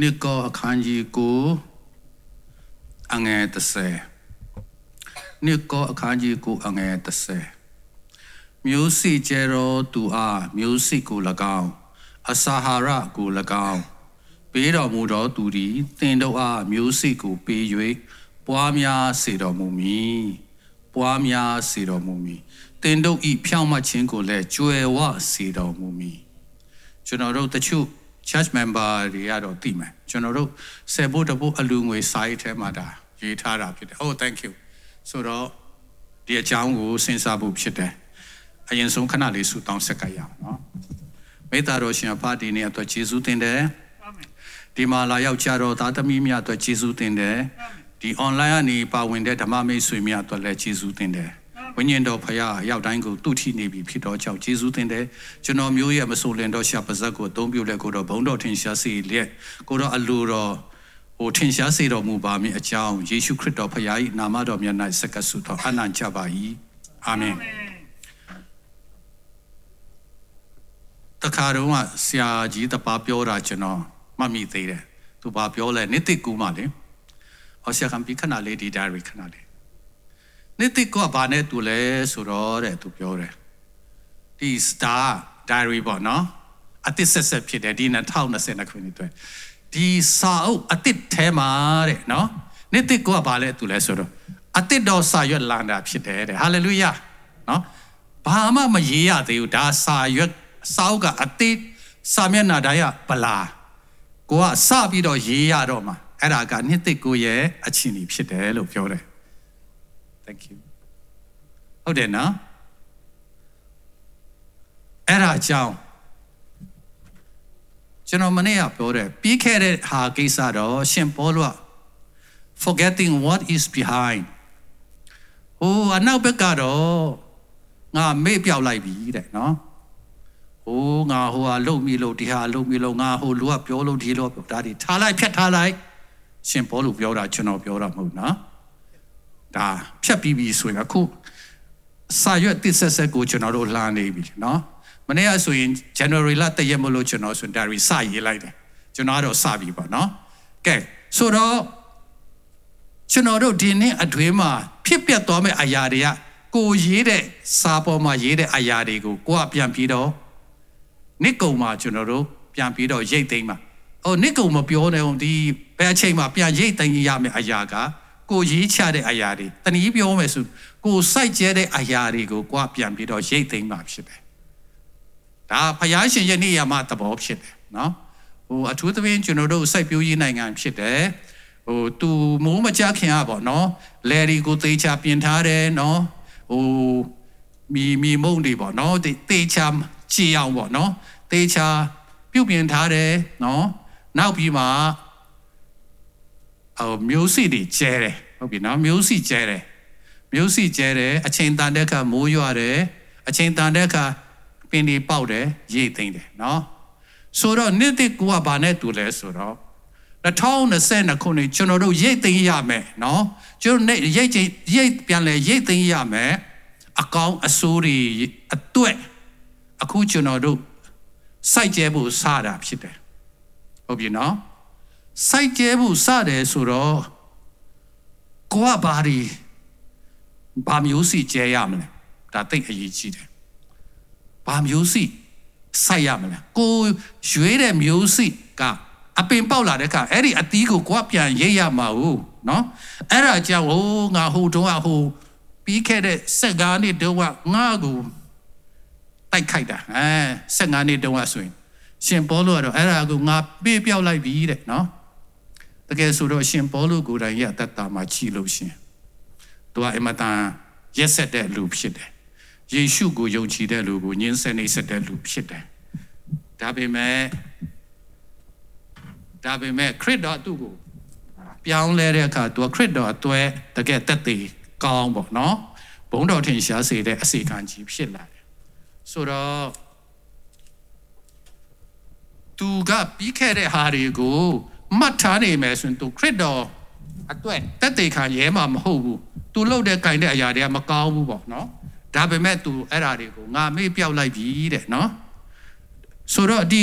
နိကောအခန်းကြီးကိုအငယ်30နိကောအခန်းကြီးကိုအငယ်30မျိုးစိကျဲတော်သူအားမျိုးစိကို၎င်းအစာဟာရကို၎င်းပေးတော်မူသောသူသည်တင်တို့အားမျိုးစိကိုပေး၍ပွားများစေတော်မူမည်ပွားများစေတော်မူမည်တင်တို့ဤဖြောင့်မတ်ခြင်းကိုလည်းကြွယ်ဝစေတော်မူမည်ကျွန်တော်တို့တချို့ church member တွေကတော့သိမယ်ကျွန်တော်တို့ဆယ်ဖို့တဖို့အလူငွေစာရေးထဲမှာဒါရေးထားတာဖြစ်တယ် oh thank you ဆိုတော့ဒီအကြောင်းကိုစဉ်းစားဖို့ဖြစ်တယ်အရင်ဆုံးခဏလေးဆုတောင်းဆက်ကပ်ရအောင်နော်မေတ္တာတော်ရှင်အဖဒီနေ့အတွက်ယေရှုတင်တယ်ဒီမှာလာရောက်ကြတော့သားသမီးများအတွက်ယေရှုတင်တယ်ဒီ online ကနေပါဝင်တဲ့ဓမ္မမိတ်ဆွေများအတွက်လည်းယေရှုတင်တယ် ဝိညာဉ်တော်ဖရာရောက်တိုင်းကိုတုထိနေပြီဖြစ်တော့ကြောင့်ယေရှုတင်တယ်ကျွန်တော်မျိုးရဲ့မဆိုလင်တော့ရှာပါဇက်ကိုအသုံးပြုလက်ကိုတော့ဘုံတော်ထင်ရှားစေလျက်ကိုတော့အလိုတော်ဟိုထင်ရှားစေတော်မူပါမည်အကြောင်းယေရှုခရစ်တော်ဖရာ၏နာမတော်မြတ်၌စက္ကဆုတော်အနန္တကြပါ၏အာမင်တခါတော့ဆရာကြီးတပါပြောတာကျွန်တော်မှတ်မိသေးတယ်သူပါပြောလဲနိတိကူမှလေဟောဆရာကပြီးခဏလေးဒီ diary ခဏလေး နိတိကဘာနဲ့တူလဲဆိုတော့တဲ့သူပြောတယ်ဒီ star diary ပေါ့နော်အတစ်ဆက်ဆက်ဖြစ်တယ်ဒီ2020ခုနှစ်အတွက်ဒီစာအုပ်အတစ်ထဲမှာတဲ့နော်နိတိကဘာလဲတူလဲဆိုတော့အတစ်တော်စာရွက်လန်တာဖြစ်တယ်တဲ့ဟာလေလုယာနော်ဘာမှမရေးရသေးဘူးဒါစာရွက်စာအုပ်ကအတစ်စာမျက်နှာတိုင်းကပလာကိုကစပြီးတော့ရေးရတော့မှာအဲ့ဒါကနှစ်သိကိုရဲ့အချင်းကြီးဖြစ်တယ်လို့ပြောတယ် thank you ဟုတ်တယ်နော်အဲ့ဒါကြောင့်ကျွန်တော်မနေ့ကပြောတယ်ပြီးခဲ့တဲ့ဟာကိစ္စတော့ရှင်ပေါလုက forgetting what is behind ဟိုအနောက်ဘက်ကတော့ငါမေ့ပြောက်လိုက်ပြီတဲ့နော်ဟိုငါဟိုဟာလုံမီလို့ဒီဟာလုံမီလို့ငါဟိုလူကပြောလို့ဒီလိုပြောဒါဒီထားလိုက်ဖြတ်ထားလိုက်ရှင်ပေါလုပြောတာကျွန်တော်ပြောတာမဟုတ်နော် ဒါဖြတ်ပြီးပြီဆိုရင်အခုစာရွက်တစ်ဆက်ဆက်ကိုကျွန်တော်တို့လှမ်းနေပြီနော်မနေ့ကဆိုရင် January လတရက်မလို့ကျွန်တော်ဆို diary စရေးလိုက်တယ်ကျွန်တော်ကတော့စပြီပေါ့နော်ကဲဆိုတော့ကျွန်တော်တို့ဒီနေ့အတွင်းမှာဖြစ်ပျက်သွားမယ့်အရာတွေကကိုရေးတဲ့စာပေါ်မှာရေးတဲ့အရာတွေကိုကိုကပြန်ပြီးတော့နှစ်ကုံမှာကျွန်တော်တို့ပြန်ပြီးတော့ရိတ်သိမ်းပါ။အော်နှစ်ကုံမပြောနဲ့ဟိုဒီဘယ်အချိန်မှာပြန်ရိတ်သိမ်းရမယ့်အရာက ကိုရေးချတဲ့အရာတွေတနည်းပြောမယ်ဆိုကိုစိုက်ကျဲတဲ့အရာတွေကိုကိုကပြန်ပြီးတော့ရိတ်သိမ်းမှာဖြစ်တယ်။ဒါဖယားရှင်ရဲ့နေရာမှာသဘောဖြစ်တယ်နော်။ဟိုအထူးသဖြင့်ကျွန်တော်တို့စိုက်ပျိုးရေးနိုင်ငံဖြစ်တယ်။ဟိုသူမိုးမကြခင်อ่ะပေါ့နော်။လယ်ဒီကိုသေးချာပြင်ထားတယ်နော်။ဟိုမီမီမုံတွေပေါ့နော်။တေးချာကြည်အောင်ပေါ့နော်။တေးချာပြုတ်ပြင်ထားတယ်နော်။နောက်ပြီးမှ ဟိုမျိုးစိတွေကျဲတယ်ဟုတ်ပြီနော်မျိုးစိကျဲတယ်မျိုးစိကျဲတယ်အချိန်တန်တဲ့အခါမိုးရွာတယ်အချိန်တန်တဲ့အခါပင်တွေပေါက်တယ်ရိတ်သိမ့်တယ်နော်ဆိုတော့နေ့တစ်ကူကဘာနဲ့တူလဲဆိုတော့2020ခုနှစ်ကျွန်တော်တို့ရိတ်သိမ်းရမယ်နော်ကျွန်တော်ရိတ်ချင်းရိတ်ပြန်လဲရိတ်သိမ်းရမယ်အကောင်းအဆိုးတွေအတွက်အခုကျွန်တော်တို့စိုက်ကျဲဖို့စတာဖြစ်တယ်ဟုတ်ပြီနော် စိုက်ကျဲဖို့စတယ်ဆိုတော့ကိုကဘာဒီဘာမျိုးစီကျဲရမလဲဒါသိအရေးကြီးတယ်ဘာမျိုးစီစိုက်ရမလဲကိုရွေးတဲ့မျိုးစီကအပင်ပေါက်လာတဲ့အခါအဲ့ဒီအသီးကိုကိုကပြန်ရိတ်ရမှာဟုတ်နော်အဲ့ဒါကြောင့်ဟိုငါဟိုတုန်းကဟိုပြီးခဲ့တဲ့စက်ကားနှစ်တုန်းကငါ့ကိုတိုက်ခိုက်တာအဲ15နှစ်တုန်းကဆိုရင်ရှင်ပေါလုကတော့အဲ့ဒါကိုငါပေးပြောက်လိုက်ပြီတဲ့နော် တကယ်ဆိုတော့ရှင်ပေါလုကိုယ်တိုင်ရဲ့အသက်တာမှာကြည်လို့ရှင်သူကအမတန်ရက်ဆက်တဲ့လူဖြစ်တယ်ယေရှုကိုယုံကြည်တဲ့လူကိုညှင်းဆဲနေဆက်တဲ့လူဖြစ်တယ်ဒါပေမဲ့ဒါပေမဲ့ခရစ်တော်သူ့ကိုပြောင်းလဲတဲ့အခါသူခရစ်တော်အတွဲတကယ်တက်တည်ကောင်းပေါ့နော်ဘုံတော်ထင်ရှားစေတဲ့အစီခံကြီးဖြစ်လာတယ်ဆိုတော့သူကပြီးခဲ့တဲ့ဟာတွေကို မှတ်ထားနေမယ်ဆိုရင်သူခရစ်တော်အတွက်တက်တည်ခံရဲမှာမဟုတ်ဘူးသူလုပ်တဲ့ကင်တဲ့အရာတွေကမကောင်းဘူးပေါ့နော်ဒါပေမဲ့သူအဲ့ဓာတွေကိုငါမေ့ပြောက်လိုက်ပြီတဲ့နော်ဆိုတော့ဒီ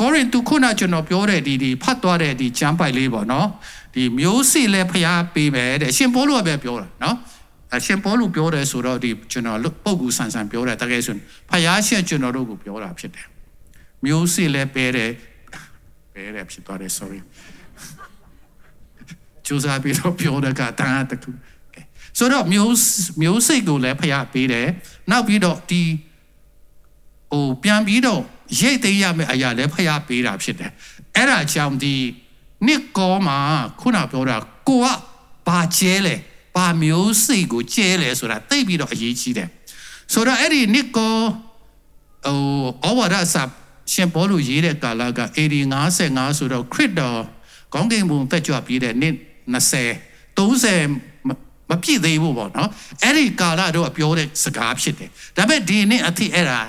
ကောရင်သူခုနကျွန်တော်ပြောတဲ့ဒီဒီဖတ်သွားတဲ့ဒီကျမ်းပိုက်လေးပေါ့နော်ဒီမျိုးစေ့လဲဖျားပေးမယ်တဲ့အရှင်ပေါလုကပဲပြောတာနော်အရှင်ပေါလုပြောတယ်ဆိုတော့ဒီကျွန်တော်ပုဂ္ဂိုလ်ဆန်ဆန်ပြောတယ်တကယ်ဆိုဖျားရှင်ကျွန်တော်တို့ကိုပြောတာဖြစ်တယ်မျိုးစေ့လဲပေးတယ်ပေး တယ်ဖြစ်သွားတယ် sorry ကျူစားပြီးတော့ပြောတဲ့ကတန်အတခုဆိုတော့မျိုးမျိုးစိတ်ကိုလည်းဖျားပေးတယ်နောက်ပြီးတော့ဒီဟိုပြန်ပြီးတော့ရိတ်သိမ်းရမယ့်အရာလည်းဖျားပေးတာဖြစ်တယ်အဲ့ဒါကြောင့်ဒီနှစ်ကောမှာခုနပြောတာကိုကဘာကျဲလဲဘာမျိုးစိတ်ကိုကျဲလဲဆိုတာသိပြီးတော့အရေးကြီးတယ်ဆိုတော့အဲ့ဒီနှစ်ကောဟိုဩဝါဒစာ ရှင်ဘောလူရေးတဲ့ကာလက80 55ဆိုတော့ခရစ်တော်ကောင်းကင်ဘုံတက်ကြွပြီးတဲ့နှစ်20 30မပြည့်သေးဘူးပေါ့နော်အဲ့ဒီကာလတော့ပြောတဲ့စကားဖြစ်တယ်ဒါပေမဲ့ဒီနေ့အထိအဲ့ဒါ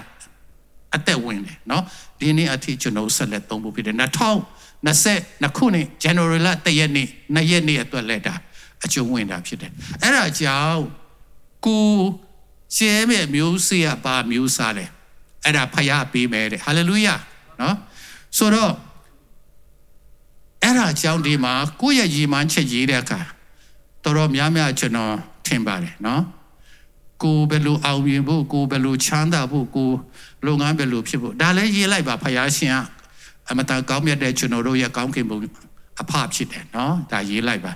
အသက်ဝင်တယ်နော်ဒီနေ့အထိကျွန်တော်ဆက်လက်သုံးဖို့ဖြစ်တယ်2020ခုနှစ် January လ1ရက်နေ့2ရက်နေ့အတွက်လက်တာအကျုံးဝင်တာဖြစ်တယ်အဲ့ဒါကြောင့်ကိုကျဲမဲ့မျိုးစေ့ကပါမျိုးစားတယ် အဲ့ဒါဖယားပေးမယ်တဲ့ဟာလေလုယာနော်ဆိုတော့အဲ့ဒါကြောင့်ဒီမှာကိုယ့်ရဲ့ရည်မှန်းချက်ရေးတဲ့အခါတော်တော်များများကျွန်တော်ထင်ပါတယ်နော်ကိုဘယ်လိုအောင်မြင်ဖို့ကိုဘယ်လိုချမ်းသာဖို့ကိုလုပ်ငန်းဘယ်လိုဖြစ်ဖို့ဒါလည်းရေးလိုက်ပါဖယားရှင်ကအမတန်ကောင်းမြတ်တဲ့ကျွန်တော်တို့ရဲ့ကောင်းကင်ဘုံအဖဖြစ်တယ်နော်ဒါရေးလိုက်ပါ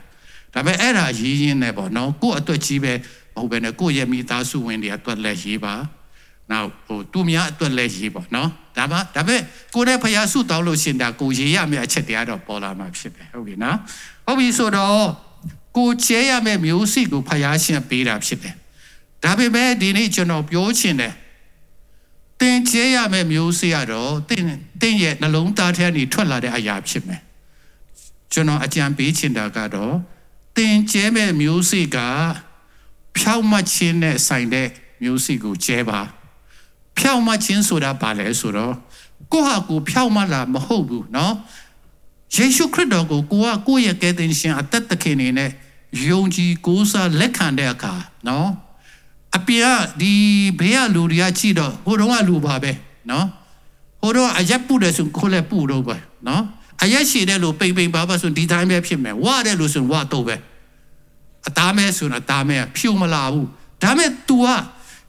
ဒါပေမဲ့အဲ့ဒါရေးရင်းနဲ့ပေါ့နော်ကိုယ့်အတွက်ကြီးပဲမဟုတ်ဘဲနဲ့ကိုယ့်ရဲ့မိသားစုဝင်တွေအတွက်လည်းရေးပါ နောက်ဟိုသူများအတွက်လည်းရေးပေါ့နော်ဒါမှဒါပေမဲ့ကိုယ်နဲ့ဖယားစုတောင်းလို့ရှင်တာကိုရေးရမယ့်အချက်တရားတော့ပေါ်လာမှာဖြစ်တယ်ဟုတ်ပြီနော်ဟုတ်ပြီဆိုတော့ကိုကျဲရမယ့်မျိုးစိကိုဖယားရှင်ပေးတာဖြစ်တယ်ဒါပေမဲ့ဒီနေ့ကျွန်တော်ပြောချင်တယ်တင်ကျဲရမယ့်မျိုးစိရတော့တင်တင်ရဲ့နှလုံးသားထဲကနေထွက်လာတဲ့အရာဖြစ်မယ်ကျွန်တော်အကြံပေးချင်တာကတော့တင်ကျဲမဲ့မျိုးစိကဖြောက်မှတ်ခြင်းနဲ့ဆိုင်တဲ့မျိုးစိကိုကျဲပါ ဖြောက်မှတ်ခြင်းဆိုတာဘာလဲဆိုတော့ကိုဟာကိုဖြောက်မှတ်လာမဟုတ်ဘူးเนาะယေရှုခရစ်တော်ကိုကိုကကိုယ့်ရဲ့ကယ်တင်ရှင်အသက်သခင်နေနဲ့ယုံကြည်ကိုးစားလက်ခံတဲ့အခါเนาะအပြာဒီဘေးကလူတွေကကြည့်တော့ဟိုတုန်းကလူပါပဲเนาะဟိုတော့အရက်ပုတယ်ဆိုခိုးလဲပုတော့ပဲเนาะအရက်ရှိတဲ့လူပိန်ပိန်ပါပါဆိုဒီတိုင်းပဲဖြစ်မယ်ဝါတဲ့လူဆိုဝါတော့ပဲအသားမဲဆိုတော့အသားမဲဖြူမလာဘူးဒါမဲ့ तू က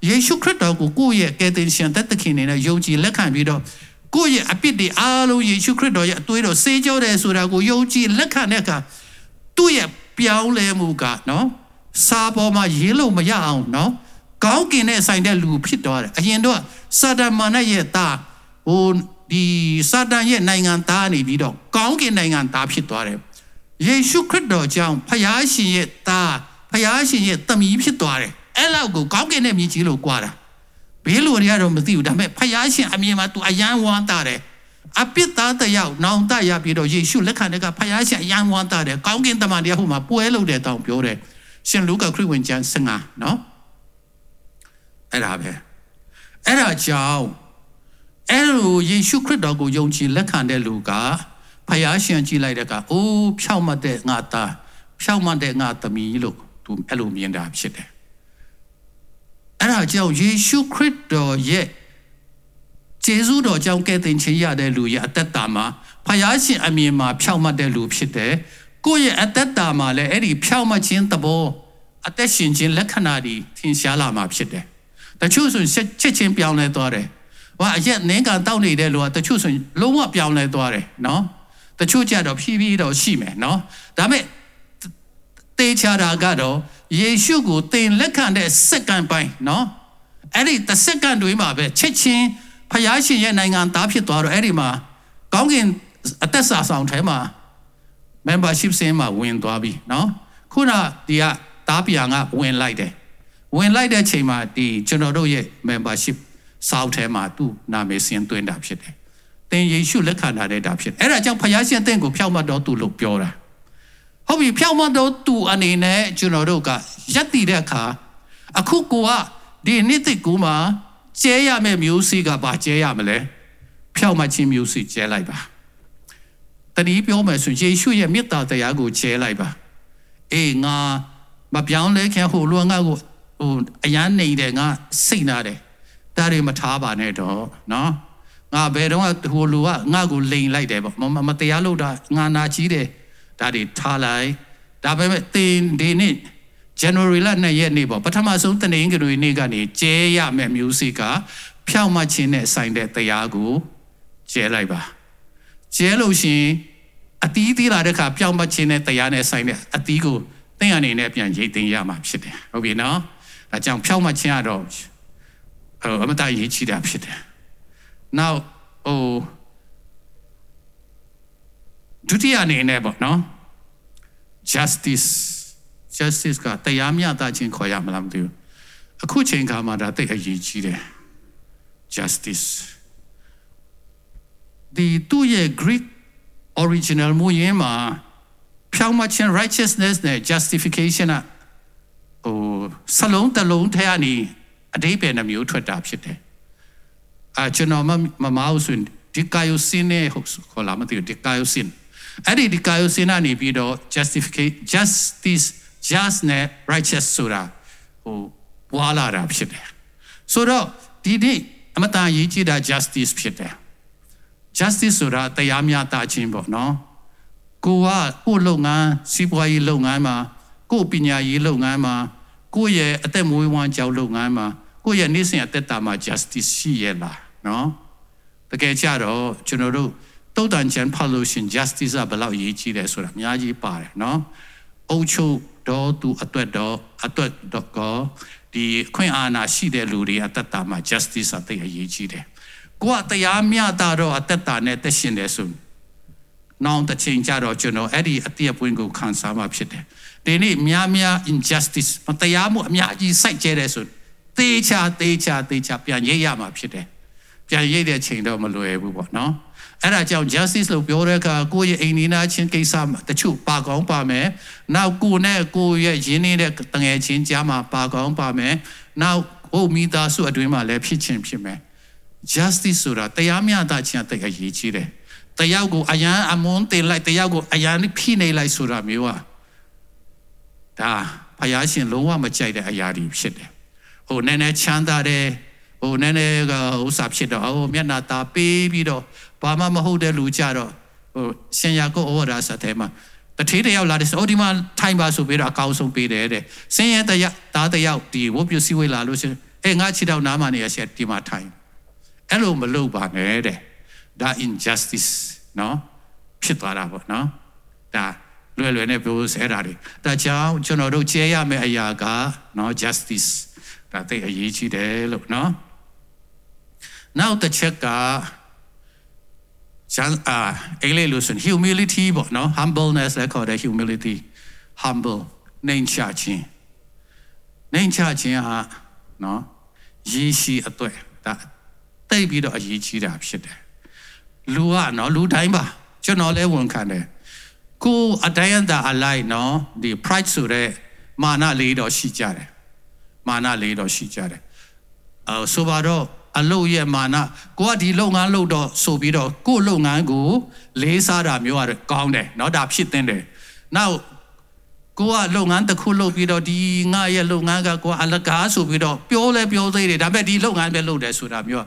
ယေရှုခရစ်တော်ကိုကိုယ့်ရဲ့ကယ်တင်ရှင်သက်သခင်နေနဲ့ယုံကြည်လက်ခံပြီးတော့ကိုယ့်ရဲ့အပြစ်တွေအားလုံးယေရှုခရစ်တော်ရဲ့အသွေးတော်ဆေးကြောတယ်ဆိုတာကိုယုံကြည်လက်ခံတဲ့အခါသူ့ရဲ့ပြောင်းလဲမှုကနော်စာပေါ်မှာရေးလို့မရအောင်နော်ကောင်းကင်နဲ့ဆိုင်တဲ့လူဖြစ်သွားတယ်အရင်တော့စာတမန်ရဲ့သားဟိုဒီစာတန်ရဲ့နိုင်ငံသားနေပြီးတော့ကောင်းကင်နိုင်ငံသားဖြစ်သွားတယ်ယေရှုခရစ်တော်ကြောင့်ဖယားရှင်ရဲ့သားဖယားရှင်ရဲ့သမီးဖြစ်သွားတယ် အဲ့လောက်ကိုကောင်းကင်နဲ့မြည်ကြီးလို့ကြွားတာဘေးလူတွေကတော့မသိဘူးဒါပေမဲ့ဖယားရှင်အမြင်မှာ तू အယံဝမ်းတာတယ်အပိတ္တတယောက်နောင်တရပြီးတော့ယေရှုလက်ခံတဲ့ကဖယားရှင်အယံဝမ်းတာတယ်ကောင်းကင်တမန်တရားဟိုမှာပွဲလုပ်တဲ့တောင်ပြောတယ်ရှင်လူကခရစ်ဝင်ကျမ်း15နော်အဲ့ဒါပဲအဲ့ဒါကြောင့်အဲ့လိုယေရှုခရစ်တော်ကိုယုံကြည်လက်ခံတဲ့လူကဖယားရှင်ကြည်လိုက်တဲ့ကအိုးဖြောက်မှတ်တဲ့ငါသားဖြောက်မှတ်တဲ့ငါသမီးလို့သူအဲ့လိုမြင်တာဖြစ်တယ် အဲ့ဒါကြောင့်ယေရှုခရစ်တော်ရဲ့ကျေးဇူးတော်ကြောင့်ကဲ့တင်ခြင်းရတဲ့လူရဲ့အသက်တာမှာဖယားရှင်အမြင်မှာဖြောက်မှတ်တဲ့လူဖြစ်တယ်ကိုယ့်ရဲ့အသက်တာမှာလည်းအဲ့ဒီဖြောက်မှတ်ခြင်းသဘောအသက်ရှင်ခြင်းလက္ခဏာတွေထင်ရှားလာမှာဖြစ်တယ်တချို့ဆိုရင်ချက်ချင်းပြောင်းလဲသွားတယ်ဟောအရက်နင်းကန်တောက်နေတဲ့လူကတချို့ဆိုရင်လုံးဝပြောင်းလဲသွားတယ်နော်တချို့ကြတော့ဖြည်းဖြည်းတော့ရှိမယ်နော်ဒါပေမဲ့တေချာတာကတော့ ယေရှုကိုသင်လက်ခံတဲ့စက္ကန့်ပိုင်းနော်အဲ့ဒီတစ်စက္ကန့်တွင်းမှာပဲချက်ချင်းဖယားရှင်ရဲ့နိုင်ငံသားဖြစ်သွားတော့အဲ့ဒီမှာကောင်းကင်အသက်စာဆောင်ထဲမှာ membership စင်းမှာဝင်သွားပြီနော်ခုနဒီကတားပြန်ကဝင်လိုက်တယ်ဝင်လိုက်တဲ့ချိန်မှာဒီကျွန်တော်တို့ရဲ့ membership စောက်ထဲမှာသူ့နာမည်စင်းသွင်းတာဖြစ်တယ်။သင်ယေရှုလက်ခံထားတဲ့တာဖြစ်။အဲ့ဒါကြောင့်ဖယားရှင်သင်ကိုဖြောက်မှတ်တော်သူလို့ပြောတာ။ ဟုတ်ပြီဖြောက်မှတ်တော်သူအနေနဲ့ကျွန်တော်တို့ကရက်တည်တဲ့အခါအခုကိုကဒီနေ့တိတ်ကူမှာကျဲရမယ့်မျိုးစေ့ကဘာကျဲရမလဲ။ဖြောက်မှတ်ခြင်းမျိုးစေ့ကျဲလိုက်ပါ။တတိပြောမယ်ဆိုယေရှုရဲ့မေတ္တာတရားကိုကျဲလိုက်ပါ။အေးငါမပြောင်းလဲခင်ဟိုလူငါကိုဟိုအရန်နေတယ်ငါစိတ်နာတယ်ဒါတွေမထားပါနဲ့တော့နော်ဖငါဘယ်တော့ဟိုလူကငါ့ကိုလိန်လိုက်တယ်ပေါ့မမတရားလို့တာငါနာကြီးတယ် ဒါတွေထားလိုက်ဒါပေမဲ့တင်ဒီနေ့ January လ2ရက်နေ့ပေါ့ပထမဆုံးတနင်္ဂနွေနေ့ကနေကျဲရမယ့်မျိုးစိကဖြောက်မှချင်းနဲ့ဆိုင်တဲ့တရားကိုကျဲလိုက်ပါကျဲလို့ရှင်အတီးသေးလာတဲ့ခါပြောင်းမှချင်းတဲ့တရားနဲ့ဆိုင်တဲ့အတီးကိုသင်အနေနဲ့ပြန်ရိတ်သိမ်းရမှာဖြစ်တယ်ဟုတ်ပြီနော်ဒါကြောင့်ဖြောက်မှချင်းကတော့ဟိုအမတရေးချီတာဖြစ်တယ် now ဟို ဒုတိယအနေနဲ့ပေါ့နော် justice justice ကတရားမျှတခြင်းခေါ်ရမလားမသိဘူးအခုချိန်ခါမှာဒါတိတ်အရေးကြီးတယ် justice ဒီသူ့ရဲ့ Greek original မူရင်းမှာဖြောင်းမခြင်း righteousness နဲ့ justification ကဟိုစလုံးတလုံးထဲကနေအတိပ္ပယ်နှမျိုးထွက်တာဖြစ်တယ်အာကျွန်တော်မမမအောင်ဆိုရင်ဒီကာယုစင်းနဲ့ဟုတ်ခေါ်လာမသိဘူးဒီကာယုစင်း အဲ့ဒီဒီကာယုစင်းကနေပြီးတော့ justification justice just နဲ့ righteous ဆိုတာဟိုပွာလာတာဖြစ်တယ်ဆိုတော့ဒီနေ့အမတန်ရေးကြည့်တာ justice ဖြစ်တယ် justice ဆိုတာတရားမျှတခြင်းပေါ့နော်ကိုကကိုလုပ်ငန်းစီးပွားရေးလုပ်ငန်းမှာကိုပညာရေးလုပ်ငန်းမှာကိုရဲ့အသက်မွေးဝမ်းကြောင်းလုပ်ငန်းမှာကိုရဲ့နေ့စဉ်အသက်တာမှာ justice ရှိရဲ့လားနော်တကယ်ကြတော့ကျွန်တော်တို့ တုတ်တန်ချန်ဖတ်လို့ရှင် justice ကဘယ်လောက်အရေးကြီးတယ်ဆိုတာအများကြီးပါတယ်နော်အုပ်ချုပ်တော့သူအတွက်တော့အတွက်တော့ကောဒီခွင့်အာဏာရှိတဲ့လူတွေအသက်တာမှာ justice အသိအရေးကြီးတယ်ကိုကတရားမျှတာတော့အသက်တာနဲ့တက်ရှင်တယ်ဆိုနောင်တစ်ချိန်ကြတော့ကျွန်တော်အဲ့ဒီအတိအပွင့်ကိုခံစားမှာဖြစ်တယ်ဒီနေ့များများ injustice မတရားမှုအများကြီးစိုက်ကျဲတယ်ဆိုတေချာတေချာတေချာပြန်ရိပ်ရမှာဖြစ်တယ်ပြန်ရိပ်တဲ့ချိန်တော့မလွယ်ဘူးပေါ့နော် အဲ့ဒါကြောင့် justice လို့ပြောတဲ့အခါကိုယ့်ရဲ့အိမ်နီးနားချင်းကိစ္စတချို့ပါကောင်းပါမယ်။နောက်ကိုယ်နဲ့ကိုယ့်ရဲ့ရင်းနှီးတဲ့တငယ်ချင်းကြားမှာပါကောင်းပါမယ်။နောက်ဟိုမိသားစုအတွင်းမှာလည်းဖြစ်ချင်းဖြစ်မယ်။ justice ဆိုတာတရားမျှတခြင်းအသိအရေးကြီးတယ်။တရားကိုအယံအမွန်တင်လိုက်တရားကိုအယံဖိနေလိုက်ဆိုတာမျိုးอ่ะဒါဖယားရှင်လုံးဝမကြိုက်တဲ့အရာတွေဖြစ်တယ်။ဟိုနည်းနည်းချမ်းသာတယ်ဟိုနည်းနည်းကဥစ္စာဖြစ်တော့ဟိုမျက်နာတာပေးပြီးတော့ ဘာမှမဟုတ်တဲ့လူကြတော့ဟိုရှင်ယာကုတ်ဩဝါဒစာထဲမှာတထေးတယောက်လာတယ်ဆိုဒီမှာထိုင်ပါဆိုပြီးတော့အကောင်းဆုံးပေးတယ်တဲ့ဆင်းရဲတယောက်သားတယောက်ဒီဝတ်ပြုစည်းဝေးလာလို့ရှင်အေးငါခြေထောက်နားမှနေရဆက်ဒီမှာထိုင်အဲ့လိုမလုပ်ပါနဲ့တဲ့ဒါ injustice နော်ဖြစ်သွားတာပေါ့နော်ဒါလွယ်လွယ်နဲ့ပြောစဲတာတွေဒါကြောင့်ကျွန်တော်တို့ကျဲရမယ့်အရာကနော် justice ဒါသိအရေးကြီးတယ်လို့နော်နောက်တစ်ချက်ကချမ်း အာအင်္ဂလိပ်လို့ဆိုရင် humility ပေါ့နော် humbleness လည်းခေါ်တယ် humility humble နှိမ်ချခြင်းနှိမ်ချခြင်းဟာနော်ရည်ရှိအတွေ့ဒါတိတ်ပြီးတော့အရေးကြီးတာဖြစ်တယ်လူကနော်လူတိုင်းပါကျွန်တော်လည်းဝန်ခံတယ်ကိုအတိုင်းအတာအလိုက်နော်ဒီ pride ဆိုတဲ့မာနလေးတော့ရှိကြတယ်မာနလေးတော့ရှိကြတယ်အဲဆိုပါတော့ အလုပ်ရဲ့မာနကိုကဒီလုပ်ငန်းလုပ်တော့ဆိုပြီးတော့ကို့လုပ်ငန်းကိုလေးစားတာမျိုးကတော့ကောင်းတယ်เนาะဒါဖြစ်တင်တယ်နောက်ကိုကလုပ်ငန်းတစ်ခုလုပ်ပြီးတော့ဒီငါရဲ့လုပ်ငန်းကကိုကအလကားဆိုပြီးတော့ပြောလဲပြောသေးတယ်ဒါပေမဲ့ဒီလုပ်ငန်းပဲလုပ်တယ်ဆိုတာမျိုး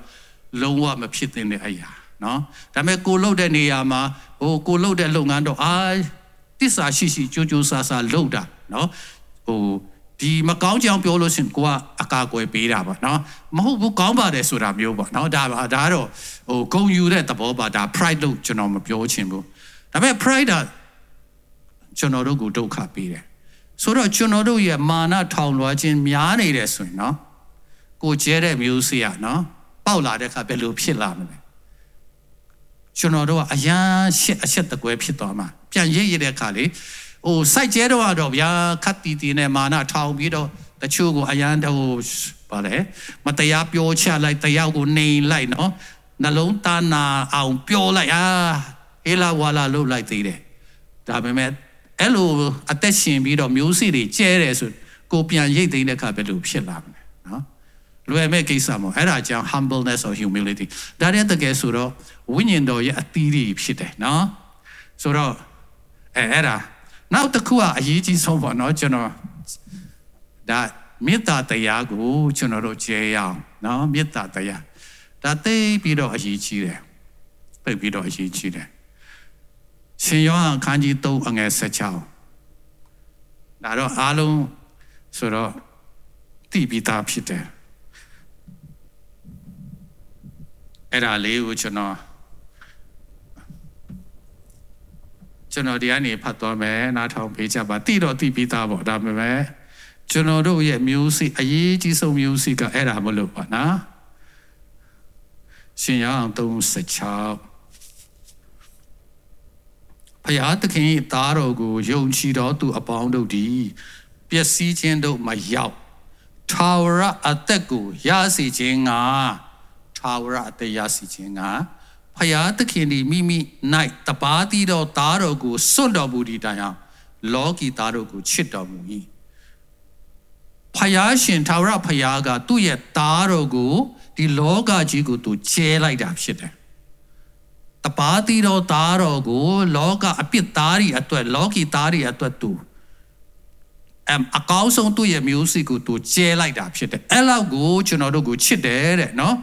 လုံးဝမဖြစ်တင်တဲ့အရာเนาะဒါပေမဲ့ကိုလုပ်တဲ့နေရာမှာဟိုကိုလုပ်တဲ့လုပ်ငန်းတော့အာတစ္ဆာရှိရှိကြိုးကြိုးဆာဆာလုပ်တာเนาะဟိုဒီမကောင်းကြောင်ပြောလို့ရှင်ကိုကအ ကာအကွယ်ပေးတာပေါ့နော်မဟုတ်ဘူးကောင်းပါတယ်ဆိုတာမျိုးပေါ့နော်ဒါဒါတော့ဟိုဂုံယူတဲ့သဘောပါဒါ pride လို့ကျွန်တော်မပြောချင်ဘူးဒါပေမဲ့ pride ကကျွန်တော်တို့ကိုဒုက္ခပေးတယ်ဆိုတော့ကျွန်တော်တို့ရဲ့မာနထောင်လွှားခြင်းများနေတယ်ဆိုရင်နော်ကိုကျဲတဲ့မျိုးစေ့ရနော်ပေါက်လာတဲ့အခါဘယ်လိုဖြစ်လာမလဲကျွန်တော်တို့ကအရန်ရှစ်အချက်တကွဲဖြစ်သွားမှာပြန်ရိပ်ရတဲ့အခါလေဟိုစိုက်ကျဲတော့တော့ဗျာခတ်တီတီနဲ့မာနထောင်ပြီးတော့ တချို့ကိုအရန်တော့ဗာလေမတရားပြောချလိုက်တယောက်ကိုနေလိုက်နော်နှလုံးသားနာအောင်ပြောလိုက်အာဟေလာဝါလာလုပ်လိုက်သေးတယ်ဒါပေမဲ့အဲ့လိုအသက်ရှင်ပြီးတော့မျိုးစေ့တွေကျဲတယ်ဆိုကိုပြန်ရိတ်သိမ်းတဲ့အခါဘယ်လိုဖြစ်လာမလဲနော်လွယ်မဲ့ကိစ္စမဟုတ်အဲ့ဒါကြောင့် humbleness or humility ဒါရတဲ့ကယ်ဆိုတော့ဝိညာဉ်တော်ရဲ့အသီးတွေဖြစ်တယ်နော်ဆိုတော့အဲအဲ့ဒါနောက်တစ်ခုကအရေးကြီးဆုံးပေါ့နော်ကျွန်တော် ဒါမေတ္တာတရားကိုကျွန်တော်တို့ကျေရအောင်နော်မေတ္တာတရားဒါသိပြီးတော့အရေးကြီးတယ်သိပြီးတော့အရေးကြီးတယ်ရှင်ယောဟန်ခန်းကြီး3အငယ်16ဒါတော့အားလုံးဆိုတော့သိပြီးသားဖြစ်တယ်အဲ့ဒါလေးကိုကျွန်တော်ကျွန်တော်ဒီကနေဖတ်သွားမယ်နားထောင်ပေးကြပါတိတော့တိပြီးသားပေါ့ဒါပေမဲ့ ကျွန်တော်တို့ရဲ့မျိုးစိအရေးကြီးဆုံးမျိုးစိကအဲ့ဒါမလို့ပါနော်ရှင်ရအောင်36ဖယားသခင်၏သားတော်ကိုယုံကြည်တော်သူအပေါင်းတို့သည်ပျက်စီးခြင်းတို့မရောက်ထာဝရအသက်ကိုရစေခြင်းငါထာဝရအသက်ရစေခြင်းငါဖယားသခင်သည်မိမိ၌တပါးသီးသောသားတော်ကိုစွန့်တော်မူသည့်တိုင်အောင်လောကီသားတို့ကိုချစ်တော်မူ၏ ဖယားရှင်ထာဝရဖယားကသူ့ရဲ့သားတော်ကိုဒီလောကကြီးကိုသူကျဲလိုက်တာဖြစ်တယ်တပါးသီးသောသားတော်ကို လောကအပြစ်သားတွေအတွက် လောကီသားတွေအတွက်သူအမ်အကောင်းဆုံးသူ့ရဲ့မျိုးစိကိုသူကျဲလိုက်တာဖြစ်တယ်အဲ့လောက်ကိုကျွန်တော်တို့ကိုချစ်တယ်တဲ့နော်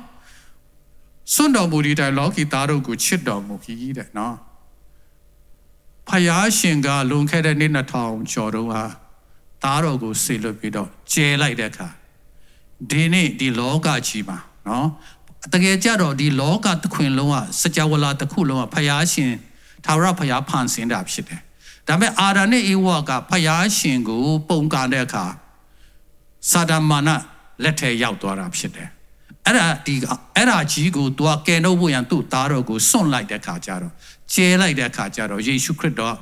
စွန့်တော်မူဒီတိုင်လောကီသားတို့ကိုချစ်တော်မူကြီးတဲ့နော်ဖယားရှင်ကလွန်ခဲ့တဲ့နှစ်2000ကျော်တုန်းဟာ သားတော်ကိုဆေလွတ်ပြီးတော့ကျဲလိုက်တဲ့အခါဒီနေ့ဒီလောကကြီးမှာနော်တကယ်ကြတော့ဒီလောကတစ်ခွင်လုံးကစကြဝဠာတစ်ခုလုံးကဖယားရှင်သာဝရဖယားဖန်ဆင်းတာဖြစ်တယ်ဒါပေမဲ့အာရနဲ့ဧဝကဖယားရှင်ကို ပုံကန်တဲ့အခါစာဒမာနလက်ထဲရောက်သွားတာဖြစ်တယ်အဲ့ဒါဒီအဲ့ဒါကြီးကိုသူကကယ်နှုတ်ဖို့ရန်သူ့သားတော်ကိုစွန့်လိုက်တဲ့ခါကျတော့ကျဲလိုက်တဲ့ခါကျတော့ယေရှုခရစ်တော်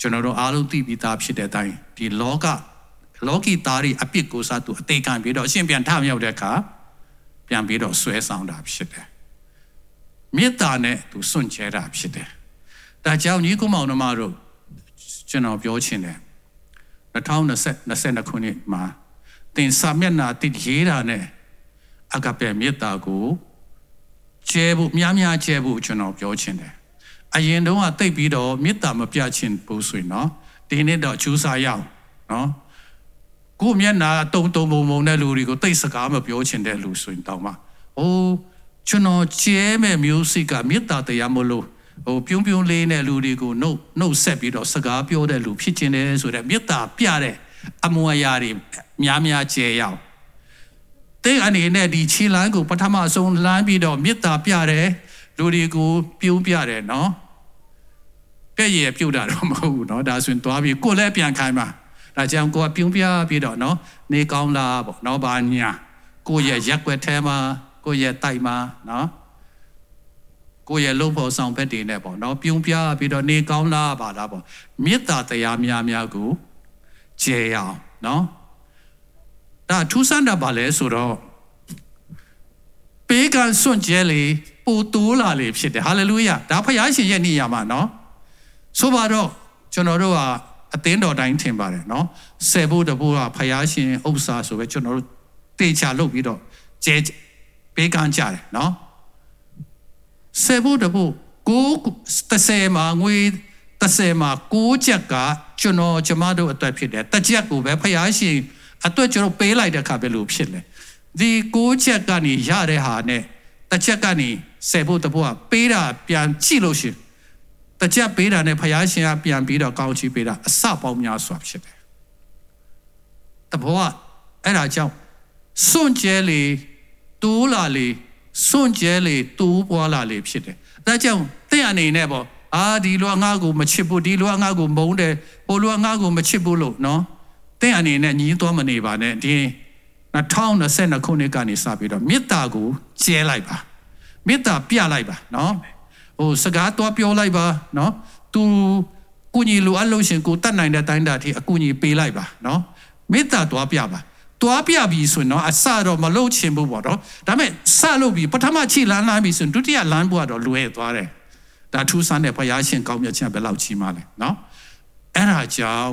ကျွန်တော်တို့အားလုံးသိပြီးသားဖြစ်တဲ့အတိုင်းဒီလောကလောကီသားတွေအပြစ်ကိုစားသူအသေးခံပြီးတော့အရှင်ပြန်ထမြောက်တဲ့အခါပြန်ပြီးတော့ဆွဲဆောင်တာဖြစ်တယ်မေတ္တာနဲ့သူစွန့်ကြဲတာဖြစ်တယ်ဒါကြောင့်ညီကုမောင်နှမတို့ကျွန်တော်ပြောချင်တယ်2020ခုနှစ်မှာတင်စာမျက်နှာတိရေးတာနဲ့အကပဲမေတ္တာကိုကျဲဖို့များများကျဲဖို့ကျွန်တော်ပြောချင်တယ် အရင်တုန်းကတိတ်ပြီးတော့မေတ္တာမပြချင်းဘူးဆိုရင်နော်ဒီနေ့တော့အကျိုးစားရအောင်နော်ကိုမျက်နာတုံတုံပုံပုံတဲ့လူတွေကိုတိတ်စကားမပြောချင်တဲ့လူဆိုရင်တောင်းပါအိုးကျွန်တော်ကျဲမဲ့မျိုးစိကမေတ္တာတရားမလို့ဟိုပြုံးပြုံးလေးနဲ့လူတွေကိုနှုတ်နှုတ်ဆက်ပြီးတော့စကားပြောတဲ့လူဖြစ်ခြင်းတယ်ဆိုတဲ့မေတ္တာပြတဲ့အမွေအရာတွေများများကျဲရအောင်တဲ့အနေနဲ့ဒီခြေလမ်းကိုပထမဆုံးလမ်းပြီးတော့မေတ္တာပြတယ်လူတွေကိုပြုံးပြတယ်နော် ပြည့်ရပြုတ်တာတော့မဟုတ်ဘူးနော်ဒါဆိုရင်သွားပြီးကိုယ်လည်းပြန်ခိုင်းပါ။ဒါကြောင့်ကိုကပြုံးပြပြီးတော့နော်နေကောင်းလားပေါ့နော်ဘာညာကိုရဲ့ရက်ွက်ထဲမှာကိုရဲ့တိုက်မှာနော်ကိုရဲ့လုံဖို့ဆောင်ဘက်တွေနဲ့ပေါ့နော်ပြုံးပြပြီးတော့နေကောင်းလားပါလားပေါ့မေတ္တာတရားများများကိုကျေအောင်နော်ဒါထူးဆန်းတာပါလဲဆိုတော့ပေးကံစွန့်ကျဲလေပူတိုးလာလေဖြစ်တယ်ဟာလေလုယာဒါဖခင်ရှင်ရဲ့နေရာမှာနော် ဆိုပါတော့ကျွန်တော်တို့ကအသင်းတော်တိုင်းထင်ပါတယ်နော်ဆယ်ဖို့တဖို့ကဖယားရှင်ဥစ္စာဆိုပဲကျွန်တော်တို့တေချာလုပ်ပြီးတော့ကျဲပေးကမ်းကြတယ်နော်ဆယ်ဖို့တဖို့ကို30မှာငွေ30မှာ6ချက်ကကျွန်တော်ကျမတို့အတွက်ဖြစ်တယ်တစ်ချက်ကိုပဲဖယားရှင်အတွက်ကျွန်တော်ပေးလိုက်တဲ့အခါပဲလို့ဖြစ်လေဒီ6ချက်ကနေရတဲ့ဟာနဲ့တစ်ချက်ကနေဆယ်ဖို့တဖို့ကပေးတာပြန်ကြည့်လို့ရှိရင် တကြက်ပေးတာနဲ့ဖယားရှင်ကပြန်ပြီးတော့ကောင်းချီးပေးတာအစပေါင်းများစွာဖြစ်တယ်။တဘောကအဲ့ဒါကြောင့်စွန့်ကျဲလေတိုးလာလေစွန့်ကျဲလေတိုးပွားလာလေဖြစ်တယ်။ဒါကြောင့်တဲ့အနေနဲ့ပေါ့အာဒီလူကငါ့ကိုမချစ်ဘူးဒီလူကငါ့ကိုမုန်းတယ်ဟိုလူကငါ့ကိုမချစ်ဘူးလို့နော်တဲ့အနေနဲ့ညီးသွားမနေပါနဲ့ဒီ2022ခုနှစ်ကနေစပြီးတော့မေတ္တာကိုကျဲလိုက်ပါမေတ္တာပြလိုက်ပါနော် ဟိုစကားတော့ပြောလိုက်ပါနော်သူကုညီလိုအပ်လို့ရှင်ကိုတတ်နိုင်တဲ့တိုင်းတာထိအကူညီပေးလိုက်ပါနော်မေတ္တာတော့ပြပါတွားပြပြီဆိုရင်တော့အစတော့မလုပ်ချင်ဘူးပေါ့နော်ဒါပေမဲ့စလုပ်ပြီပထမချိလန်းလန်းပြီဆိုရင်ဒုတိယလန်းဘွားတော့လွယ်သွားတယ်ဒါထူးဆန်းတဲ့ဘုရားရှင်ကောင်းမြတ်ခြင်းဘယ်လောက်ကြီးမှလဲနော်အဲ့ဒါကြောင့်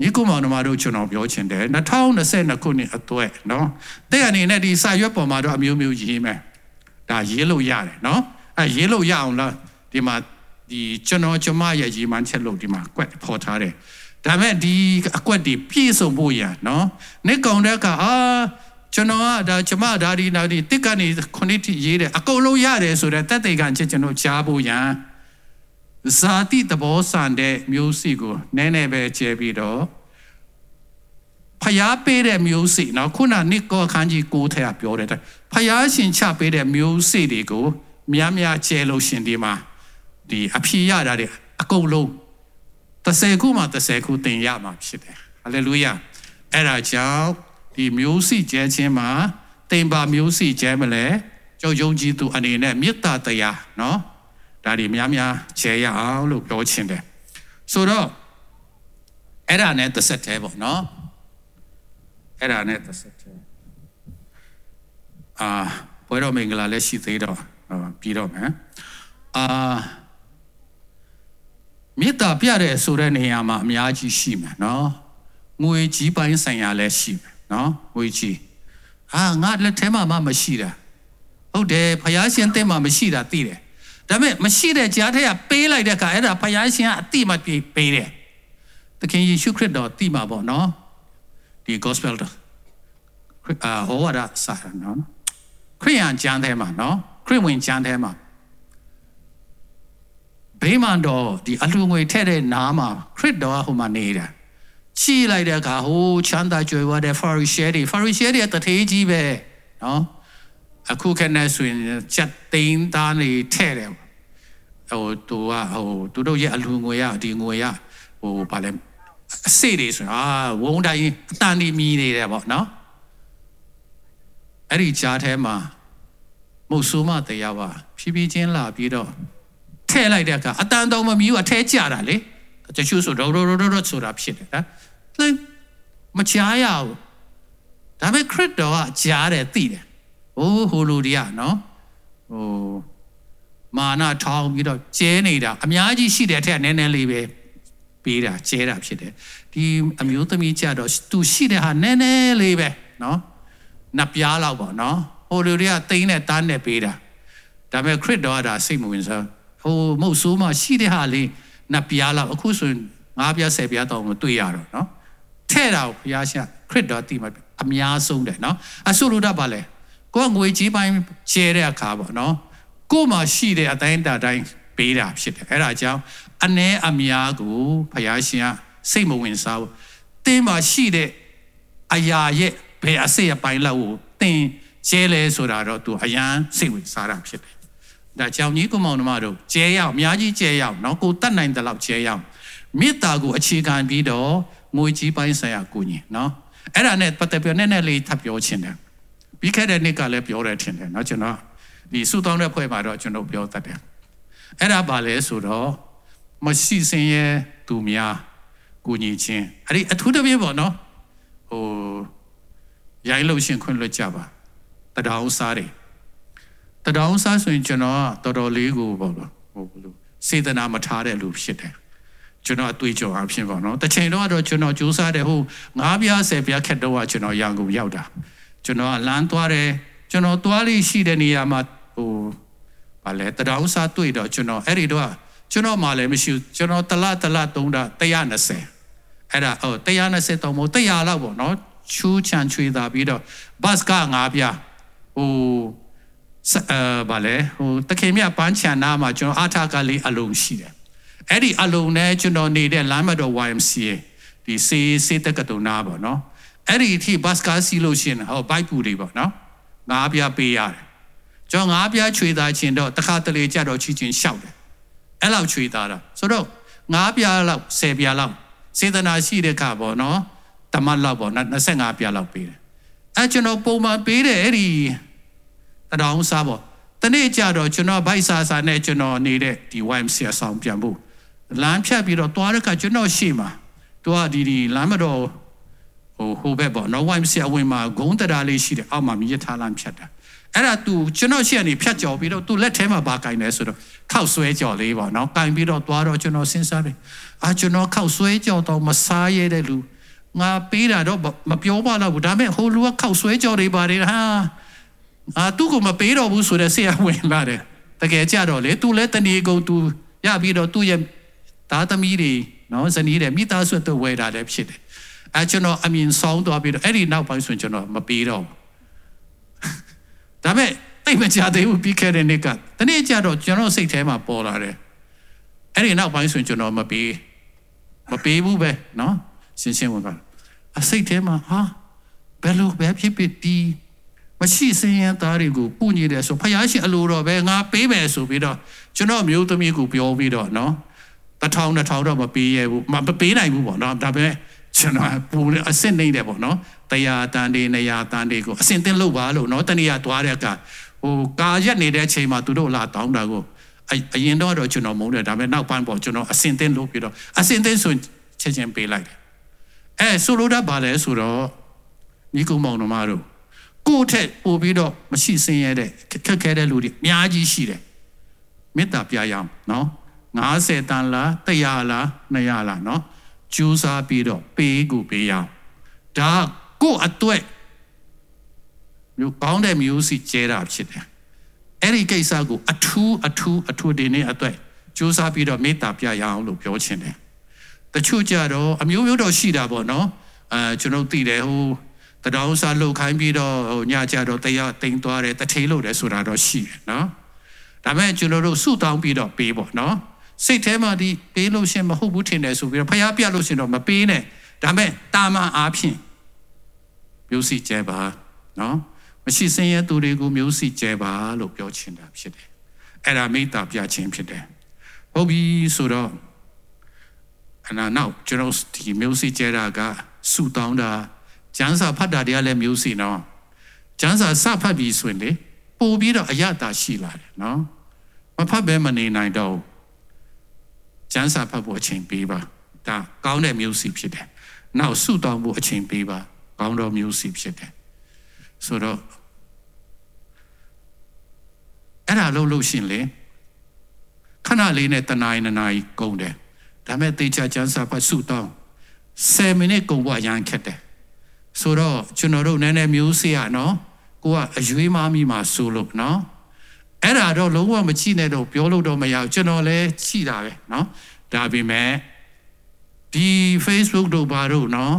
ညီကုမောင်တို့တို့ကျွန်တော်ပြောချင်တယ်2022ခုနှစ်အတွက်နော်တဲ့အနေနဲ့ဒီစာရွက်ပေါ်မှာတော့အမျိုးမျိုးရေးမယ်ဒါရေးလို့ရတယ်နော် အဲရေးလို့ရအောင်လားဒီမှာဒီကျွန်တော်ကျမရဲ့ရေးမှန်းချက်လို့ဒီမှာကွက်ဖော်ထားတယ်ဒါပေမဲ့ဒီအကွက်တွေပြည့်စုံဖို့ရနော်နေ့ကောင်တဲ့ကအာကျွန်တော်ကဒါကျမဒါဒီနောက်ဒီတစ်ကနေခုနှစ်ထိရေးတယ်အကုန်လုံးရတယ်ဆိုတော့တက်တေကန်ချက်ကျွန်တော်ကြားဖို့ရန်ဇာတိသဘောဆန်တဲ့မျိုးစိကိုနည်းနည်းပဲကျဲပြီးတော့ဖျားပေးတဲ့မျိုးစိနော်ခုနနိကောခန်းကြီးကိုထဲကပြောတယ်ဖျားရှင်ချပေးတဲ့မျိုးစိတွေကို များများကျဲလို့ရှင်ဒီမှာဒီအဖြေရတာတွေအကုန်လုံး30ခုမှ30ခုသင်ရမှာဖြစ်တယ်ဟာလေလုယာအဲ့ဒါကြောင့်ဒီမျိုးစိကျဲခြင်းမှာတင်ပါမျိုးစိကျဲမလဲကြောက်ယုံကြည်သူအနေနဲ့မေတ္တာတရားနော်ဒါတွေများများကျဲရအောင်လို့ပြောချင်တယ်ဆိုတော့အဲ့ဒါနဲ့တစ်ဆက်တည်းပေါ့နော်အဲ့ဒါနဲ့တစ်ဆက်တည်းအာဘွယ်တော်မင်္ဂလာလည်းရှိသေးတော့ ပြီးတော့မယ်အာမေတ္တာပြတဲ့ဆိုတဲ့နေရာမှာအများကြီးရှိမယ်နော်ငွေကြီးပိုင်းဆိုင်ရာလည်းရှိမယ်နော်ငွေကြီးဟာငါလက်ထဲမှာမှမရှိတာဟုတ်တယ်ဖယားရှင်တဲ့မှာမရှိတာသိတယ်ဒါပေမဲ့မရှိတဲ့ကြားထဲကပေးလိုက်တဲ့အခါအဲ့ဒါဖယားရှင်ကအတိမပြေးပေးတယ်သခင်ယေရှုခရစ်တော်တိမှာပေါ့နော်ဒီ gospel တော့အာဟောရတာစာနော်ခရိယန်ကျမ်းထဲမှာနော် ခရစ်ဝင်ကျမ်းထဲမှာဘေးမန်တော်ဒီအလှငွေထည့်တဲ့နားမှာခရစ်တော်ဟိုမှာနေတာချီလိုက်တဲ့အခါဟိုချမ်းသာကြွယ်ဝတဲ့ Pharisee တွေ Pharisee တွေတထေးကြီးပဲနော်အခုခနဲ့ဆိုရင်ချက်သိန်းသားနေထဲ့တယ်ဟိုသူကဟိုသူတို့ရဲ့အလူငွေရဒီငွေရဟိုဗာလဲအစိတွေဆိုအာဝုံတိုင်းအတန်ဒီမီနေတယ်ပေါ့နော်အဲ့ဒီကြားထဲမှာ မုတ်ဆိုးမတရားပါဖြည်းဖြည်းချင်းလာပြီးတော့ထဲ့လိုက်တဲ့အခါအတန်တော်မမီးဘူးအထဲကျတာလေတချို့ဆိုရောရောရောရောဆိုတာဖြစ်တယ်နော်လဲမချားရဘူးဒါပေမဲ့ခရစ်တော်ကကြားတယ်သိတယ်ဟိုးဟိုလူတွေကနော်ဟိုမာနထောင်းပြီးတော့ကျဲနေတာအများကြီးရှိတဲ့အထက်နည်းနည်းလေးပဲပေးတာကျဲတာဖြစ်တယ်ဒီအမျိုးသမီးကြတော့သူရှိတဲ့ဟာနည်းနည်းလေးပဲနော်နပြားလောက်ပေါ့နော် ဟိုလူတွေကတိန်းနဲ့တန်းနဲ့ပေးတာဒါပေမဲ့ခရစ်တော်ကဒါစိတ်မဝင်စားဟိုမဟုတ်ဆိုးမှရှိတဲ့ဟာလေးနပြားလောက်အခုဆိုရင်ငါးပြားဆယ်ပြားတော့မတွေ့ရတော့နော်ထဲ့တာကိုဘုရားရှင်ခရစ်တော်တိမှအများဆုံးတယ်နော်အဆုလူတတ်ပါလေကိုကငွေကြီးပိုင်းကျဲတဲ့အခါပေါ့နော်ကို့မှာရှိတဲ့အတိုင်းတာတိုင်းပေးတာဖြစ်တယ်အဲ့ဒါကြောင့်အ ਨੇ အများကိုဘုရားရှင်ကစိတ်မဝင်စားဘူးတင်းမှာရှိတဲ့အရာရဲ့ဘယ်အစိတ်အပိုင်းလောက်ကိုတင်း ကျဲလဲဆိုတာတော့သူအယံစိတ်ဝင်စားတာဖြစ်တယ်ဒါကြောင့်ညီကောင်မောင်နှမတို့ကျဲရောက်အများကြီးကျဲရောက်နော်ကိုတတ်နိုင်တဲ့လောက်ကျဲရောက်မေတ္တာကိုအခြေခံပြီးတော့ငွေကြီးပိုင်းဆိုင်ရာကိုညီနော်အဲ့ဒါနဲ့ပတ်သက်ပြီးနည်းနည်းလေးထပ်ပြောချင်တယ်ပြီးခဲ့တဲ့နှစ်ကလည်းပြောတယ်ထင်တယ်နော်ကျွန်တော်ဒီစုတောင်းတဲ့ဖွဲ့မှာတော့ကျွန်တော်ပြောတတ်တယ်အဲ့ဒါပါလဲဆိုတော့မရှိစင်ရဲ့သူများကိုညီချင်းအဲ့ဒီအထူးတပြည့်ပေါ့နော်ဟိုရိုင်းလို့ရှင်ခွင့်လွတ်ကြပါ တတောင်းစားတယ်တတောင်းစားဆိုရင်ကျွန်တော်ကတော်တော်လေးကိုပေါ့ဟိုဘလို့စေတနာမထားတဲ့လူဖြစ်တယ်ကျွန်တော်အတွေ့အကြုံအဖြစ်ပေါ့နော်တစ်ချိန်တော့တော့ကျွန်တော်စူးစမ်းတယ်ဟိုငါးပြားဆယ်ပြားခက်တော့ကကျွန်တော်ရန်ကုန်ရောက်တာကျွန်တော်ကလမ်းသွားတယ်ကျွန်တော်သွားလိရှိတဲ့နေရာမှာဟိုဗာလဲတတောင်းစားတွေ့တော့ကျွန်တော်အဲ့ဒီတော့ကျွန်တော်မှလည်းမရှိဘူးကျွန်တော်တလတလသုံးတာ120အဲ့ဒါဟို120တော့မဟုတ်100လောက်ပေါ့နော်ချူးချန်ချွေတာပြီးတော့ဘတ်ကငါးပြား ဟိုအဲဗာလဲဟိုတခင်မြပန်းချန်နာမှာကျွန်တော်အားထားကလေးအလုံးရှိတယ်အဲ့ဒီအလုံးနဲ့ကျွန်တော်နေတဲ့လမ်းမတော် YMCA ဒီစေးစေးတက်ကတူနာပေါ့နော်အဲ့ဒီအထိဘတ်ကားစီးလို့ရှင်ဟောဘိုက်ပူတွေပေါ့နော်ငါးပြားပေးရတယ်ကျွန်တော်ငါးပြားချွေသားခြင်းတော့တခါတလေကြတော့ချီချင်းရှောက်တယ်အဲ့လောက်ချွေသားတာဆိုတော့ငါးပြားလောက်ဆယ်ပြားလောက်စေတနာရှိတဲ့ခါပေါ့နော်တမတ်လောက်ပေါ့25ပြားလောက်ပေးတယ်အဲ့ကျွန်တော်ပုံမှန်ပေးတယ်အဲ့ဒီ တတောင်းစားပေါ့တနေ့ကြတော့ကျွန်တော်ဗိုက်စာစာနဲ့ကျွန်တော်နေတဲ့ဒီ YMC အဆောင်ပြန်ဖို့လမ်းဖြတ်ပြီးတော့သွားတဲ့ခါကျွန်တော်ရှေ့မှာသူကဒီဒီလမ်းမတော်ဟိုဟိုဘက်ပေါ့နော် YMC အဝင်မှာဂုံးတရားလေးရှိတယ်အောက်မှာမြစ်ထားလမ်းဖြတ်တာအဲ့ဒါ तू ကျွန်တော်ရှေ့ကနေဖြတ်ကျော်ပြီးတော့ तू လက်ထဲမှာပါကင်တယ်ဆိုတော့ခောက်ဆွဲကြော်လေးပေါ့နော်ကင်ပြီးတော့သွားတော့ကျွန်တော်စဉ်းစားတယ်အာကျွန်တော်ခောက်ဆွဲကြော်တော့မစားရတဲ့လူငါပေးတာတော့မပြောပါတော့ဘူးဒါပေမဲ့ဟိုလူကခောက်ဆွဲကြော်တွေပါတယ်ဟာ အာသူ့ကိုမပေးတော့ဘူးဆိုတဲ့ဆရာဝင်လာတယ်တကယ်ကြတော့လေ तू လဲတဏီကုန် तू ရပြီးတော့သူ့ရဲ့သားသမီးတွေနော်ဇနီးတွေမိသားစုတို့ဝယ်တာလည်းဖြစ်တယ်အဲကျွန်တော်အမြင်ဆောင်းသွားပြီးတော့အဲ့ဒီနောက်ပိုင်းဆိုရင်ကျွန်တော်မပေးတော့ဘူးဒါပေမဲ့တိတ်မကြသေးဘူးပြီးခဲ့တဲ့နေ့ကတနေ့ကျတော့ကျွန်တော်စိတ်ထဲမှာပေါ်လာတယ်အဲ့ဒီနောက်ပိုင်းဆိုရင်ကျွန်တော်မပေးမပေးဘူးပဲနော်ရှင်းရှင်းဝင်ပါအစိတ်ထဲမှာဟာဘယ်လိုပဲဖြစ်ဖြစ်ဒီ မရှိစင်းရဲသားတွေကိုပူညီတယ်ဆိုဖယားရှင်အလိုတော်ပဲငါပေးမယ်ဆိုပြီးတော့ကျွန်တော်မျိုးသမီးကိုပြောပြီးတော့နော်တထောင်တထောင်တော့မပေးရဘူးမပေးနိုင်ဘူးပေါ့နော်ဒါပေမဲ့ကျွန်တော်ပူအဆင့်နေတယ်ပေါ့နော်တရားတန်တွေနေရာတန်တွေကိုအဆင့်တင်လို့ပါလို့နော်တနေရာသွားတဲ့ကဟိုကာရက်နေတဲ့အချိန်မှာသူတို့လာတောင်းတာကိုအရင်တော့တော့ကျွန်တော်မုန်းတယ်ဒါပေမဲ့နောက်ပိုင်းပေါ့ကျွန်တော်အဆင့်တင်လို့ပြီးတော့အဆင့်တင်ဆိုချက်ချင်းပေးလိုက်တယ်အဲဆိုလိုတာပါလဲဆိုတော့ညီကောင်မောင်တို့မတို့ ကိုယ့်ထက်ပို့ပြီးတော့မရှိစင်ရတဲ့ခက်ခဲတဲ့လူတွေအများကြီးရှိတယ်မေတ္တာပြရအောင်နော်90တန်လား100လား200လားနော်ကြိုးစားပြီးတော့ပေးကိုပေးရအောင်ဒါကိုယ့်အတွက်မျိုးကောင်းတဲ့မျိုးစီကျဲတာဖြစ်တယ်အဲ့ဒီကိစ္စကိုအထူးအထူးအထူးဒီနေ့အတွက်ကြိုးစားပြီးတော့မေတ္တာပြရအောင်လို့ပြောချင်တယ်တချို့ကြတော့အမျိုးမျိုးတော့ရှိတာပေါ့နော်အဲကျွန်တော်သိတယ်ဟို တတော်စားလှုပ်ခိုင်းပြီးတော့ဟိုညကြတော့တရားတိမ်သွားတယ်တထေးလို့တယ်ဆိုတာတော့ရှိတယ်နော်ဒါပေမဲ့ကျွန်တော်တို့ဆုတောင်းပြီးတော့ပေးပေါ့နော်စိတ်ထဲမှာဒီပေးလို့ရှင်မဟုတ်ဘူးထင်တယ်ဆိုပြီးတော့ဖျားပြလို့ရှင်တော့မပေးနဲ့ဒါပေမဲ့တာမန်အားဖြင့်မျိုးစီကျဲပါနော်မရှိစင်ရဲ့သူတွေကိုမျိုးစီကျဲပါလို့ပြောချင်တာဖြစ်တယ်အဲ့ဒါမိတ္တာပြခြင်းဖြစ်တယ်ဟုတ်ပြီဆိုတော့အနာနောက်ကျွန်တော်ဒီမျိုးစီကျဲတာကဆုတောင်းတာ ကျမ်းစာဖတ်တာတွေကလည်းမျိုးစီနော်ကျမ်းစာစဖတ်ပြီးဆိုရင်လေပို့ပြီးတော့အရတာရှိလာတယ်နော်မဖတ်ဘဲမနေနိုင်တော့ကျမ်းစာဖတ်ဖို့အချိန်ပေးပါဒါကောင်းတဲ့မျိုးစီဖြစ်တယ်နောက်ဆုတောင်းဖို့အချိန်ပေးပါကောင်းသောမျိုးစီဖြစ်တယ်ဆိုတော့အဲ့ဒါလို့လို့ရှင်လေခဏလေးနဲ့တနာရီနှစ်နာရီကုန်တယ်ဒါမဲ့တေချာချမ်းစာဖတ်ဆုတောင်း10မိနစ်ကုန်ဖို့အရန်ခက်တယ် ဆိုတော့ကျွန်တော်တို့နည်းနည်းမျိုးစေးရနော်ကိုကအရွေးမမီမှာဆိုလို့နော်အဲ့ဒါတော့လုံးဝမချိနဲ့တော့ပြောလို့တော့မရဘူးကျွန်တော်လည်းချိတာပဲနော်ဒါပေမဲ့ဒီ Facebook တို့ဘာတို့နော်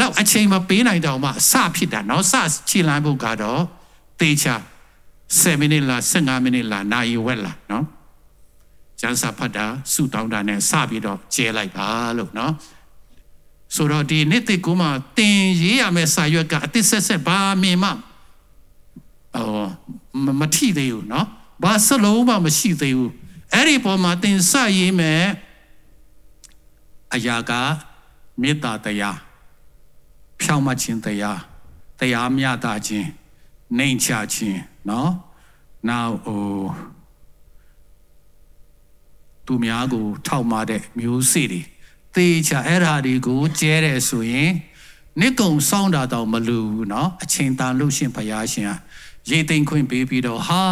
လောက်အချိန်မပေးနိုင်တော့မှစဖြစ်တာနော်စခြေလမ်းဖို့ကတော့တေချာ7မိနစ်လား15မိနစ်လားနာရီဝက်လားနော်ကျန်းစာဖတ်တာစုတောင်းတာနဲ့စပြီးတော့ကျဲလိုက်ပါလို့နော် ဆိုတော့ဒီနေ့တိကူမှာတင်ရေးရမယ့်စာရွက်ကအတိဆက်ဆက်ဘာမင်မအော်မထီသေးဘူးနော်ဘာစလုံးမှမရှိသေးဘူးအဲ့ဒီပေါ်မှာတင်စရေးမယ်အရာကမေတ္တာတရားဖြောင့်မတ်ခြင်းတရားတရားမျှတခြင်းနှိမ်ချခြင်းနော်နောက်ဟိုသူများကိုထောက်မတဲ့မျိုးစေ့တွေ သေချာအဲ့ဓာတွေကိုကျဲတယ်ဆိုရင်နှစ်ကုံစောင်းတာတော့မလူဘူးเนาะအချိန်တန်လို့ရှင်ဘုရားရှင်ဟာရေသိမ့်ခွင့်ပေးပြီးတော့ဟာ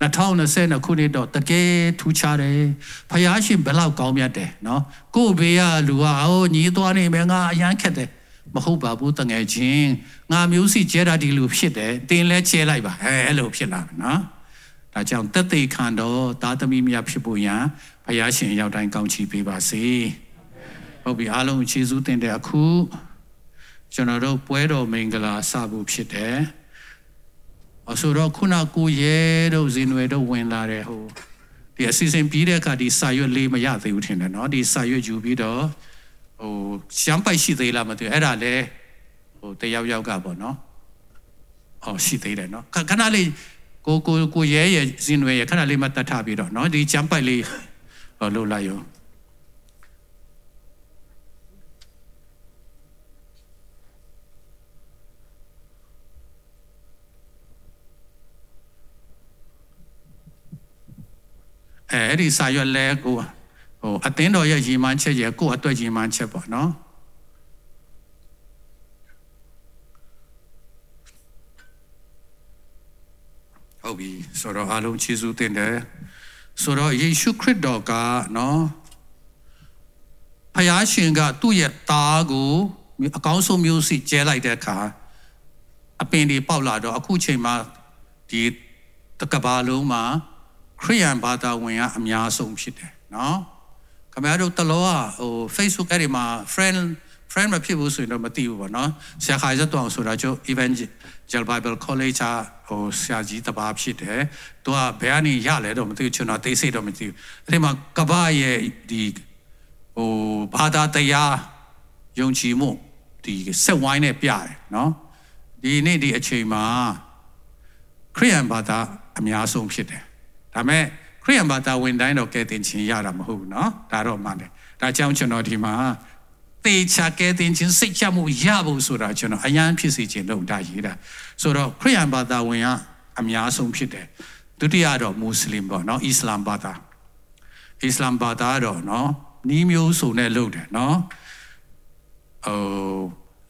2020ခုနှစ်တော့တကယ်ထူးခြားတယ်ဘုရားရှင်ဘယ်လောက်ကောင်းမြတ်တယ်เนาะကို့ဘေးကလူကအိုးညီးသွားနေမယ်ငါအရန်ခက်တယ်မဟုတ်ပါဘူးတငယ်ချင်းငါမျိုးစီကျဲတာဒီလိုဖြစ်တယ်တင်းလဲကျဲလိုက်ပါအဲအဲ့လိုဖြစ်လာတယ်နော်ဒါကြောင့်တက်သိခံတော့သားသမီးများဖြစ်ဖို့ရန်ဘုရားရှင်ရောက်တိုင်းကောင်းချီးပေးပါစေ ဟုတ်ပြီအားလုံးခြေစူးတင်တဲ့အခုကျွန်တော်တို့ပွဲတော်မင်္ဂလာစဖို့ဖြစ်တယ်အဆိုတော့ခုနကိုရဲတို့ဇင်နွယ်တို့ဝင်လာတယ်ဟိုဒီအစီအစဉ်ပြီးတဲ့အခါဒီစာရွက်လေးမရသေးဘူးထင်တယ်နော်ဒီစာရွက်ယူပြီးတော့ဟိုရှမ်းပိုက်ရှိသေးလားမသိဘူးအဲ့ဒါလည်းဟိုတယောက်ယောက်ကပေါ့နော်ဟောရှိသေးတယ်နော်ခဏလေးကိုကိုကိုရဲရဲဇင်ွယ်ရခဏလေးမှတတ်ထားပြီးတော့နော်ဒီရှမ်းပိုက်လေးဟောလို့လိုက်ရော အဲအဲ့ဒီစာရွက်လဲကိုဟိုအသင်းတော်ရဲ့ရည်မှန်းချက်ရဲ့ကိုယ့်အတွက်ရည်မှန်းချက်ပေါ့နော်ဟုတ်ပြီဆိုတော့အားလုံးချီးကျူးတင်တယ်ဆိုတော့ယေရှုခရစ်တော်ကနော်ဖယားရှင်ကသူ့ရဲ့သားကိုအကောင်းဆုံးမျိုးစီကျဲလိုက်တဲ့အခါအပင်တွေပေါက်လာတော့အခုချိန်မှာဒီတကဘာလုံးမှာ ခရိယန်ဘာသာဝင်ကအများဆုံးဖြစ်တယ်နော်ခင်ဗျားတို့တလောကဟို Facebook အဲ့ဒီမှာ friend friend မဖြစ်ဘူးဆိုရင်တော့မသိဘူးပေါ့နော်ဆရာခါရတော့ဆိုတာကျိုး Evangel Bible College ကဟိုဆရာကြီးတပါးဖြစ်တယ်သူကဘယ်ကနေရလဲတော့မသိဘူးကျွန်တော်သိစိတ်တော့မသိဘူးအဲ့ဒီမှာကပ္ပရဲ့ဒီဟိုဘာသာတရားယုံကြည်မှုဒီစက်ဝိုင်းနဲ့ပြတယ်နော်ဒီနေ့ဒီအချိန်မှာခရိယန်ဘာသာအများဆုံးဖြစ်တယ် ဒါမဲ့ခရိယန်ဘာသာဝင်တိုင်းတော့ကဲတင်ခြင်းရတာမဟုတ်ဘူးเนาะဒါတော့မှန်တယ်ဒါကြောင့်ကျွန်တော်ဒီမှာတေချာကဲတင်ခြင်းစိတ်ချမှုရဖို့ဆိုတာကျွန်တော်အရန်ဖြစ်စေခြင်းလို့ဒါရေးတာဆိုတော့ခရိယန်ဘာသာဝင်ကအများဆုံးဖြစ်တယ်ဒုတိယတော့မွတ်စလင်ပေါ့เนาะအစ္စလာမ်ဘာသာအစ္စလာမ်ဘာသာတော့เนาะနီးမျိုးစုံနဲ့လုပ်တယ်เนาะဟို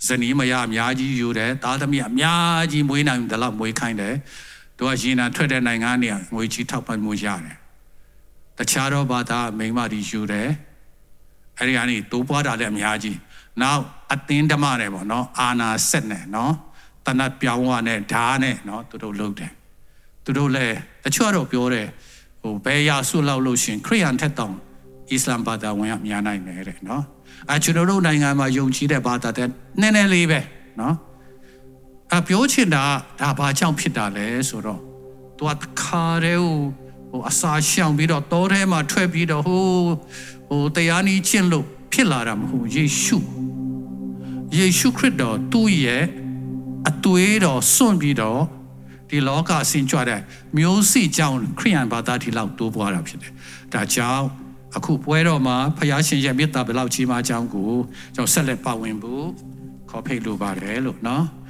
ဇနီးမယားအများကြီးယူတယ်သားသမီးအများကြီးမွေးနိုင်တယ်လို့မွေးခိုင်းတယ် သူကရင်နာထွက်တဲ့နိုင်ငံနေငွေကြီးထောက်ပံ့မှုရတယ်တခြားတော့ဘာသာမိန်းမတွေယူတယ်အဲ့ဒီကနေတိုးပွားတာလည်းအများကြီးနောက်အတင်းဓမ္မနဲ့ပေါ့နော်အာနာဆက်နဲ့နော်တနတ်ပြောင်းဝနဲ့ဓာတ်နဲ့နော်သူတို့လုပ်တယ်သူတို့လည်းတချို့တော့ပြောတယ်ဟိုဘယ်ရဆုလောက်လို့ရှင်ခရိယန်ထက်တောင်အစ္စလာမ်ဘာသာဝင်ကများနိုင်တယ်တဲ့နော်အဲကျွန်တော်တို့နိုင်ငံမှာယုံကြည်တဲ့ဘာသာတဲ့နည်းနည်းလေးပဲနော် အပြောချင်တာဒါဘာကြောင့်ဖြစ်တာလဲဆိုတော့သူကခါတဲ့ဟိုဟိုအစာရှောင်ပြီးတော့တောထဲမှာထွက်ပြီးတော့ဟိုဟိုတရားနီးကျင့်လို့ဖြစ်လာတာမဟုတ်ယေရှုယေရှုခရစ်တော်သူ့ရဲ့အသွေးတော်စွန့်ပြီးတော့ဒီလောကဆင်ကြွတဲ့မျိုးစိကြောင့်ခရိယန်ဘာသာဒီလောက်တိုးပွားတာဖြစ်တယ်။ဒါကြောင့်အခုပွဲတော်မှာဖယားရှင်ရဲ့မေတ္တာဘယ်လောက်ကြီးမားကြောင်းကိုကျွန်တော်ဆက်လက်ပါဝင်ဖို့ခေါ်ဖိတ်လိုပါတယ်လို့နော်။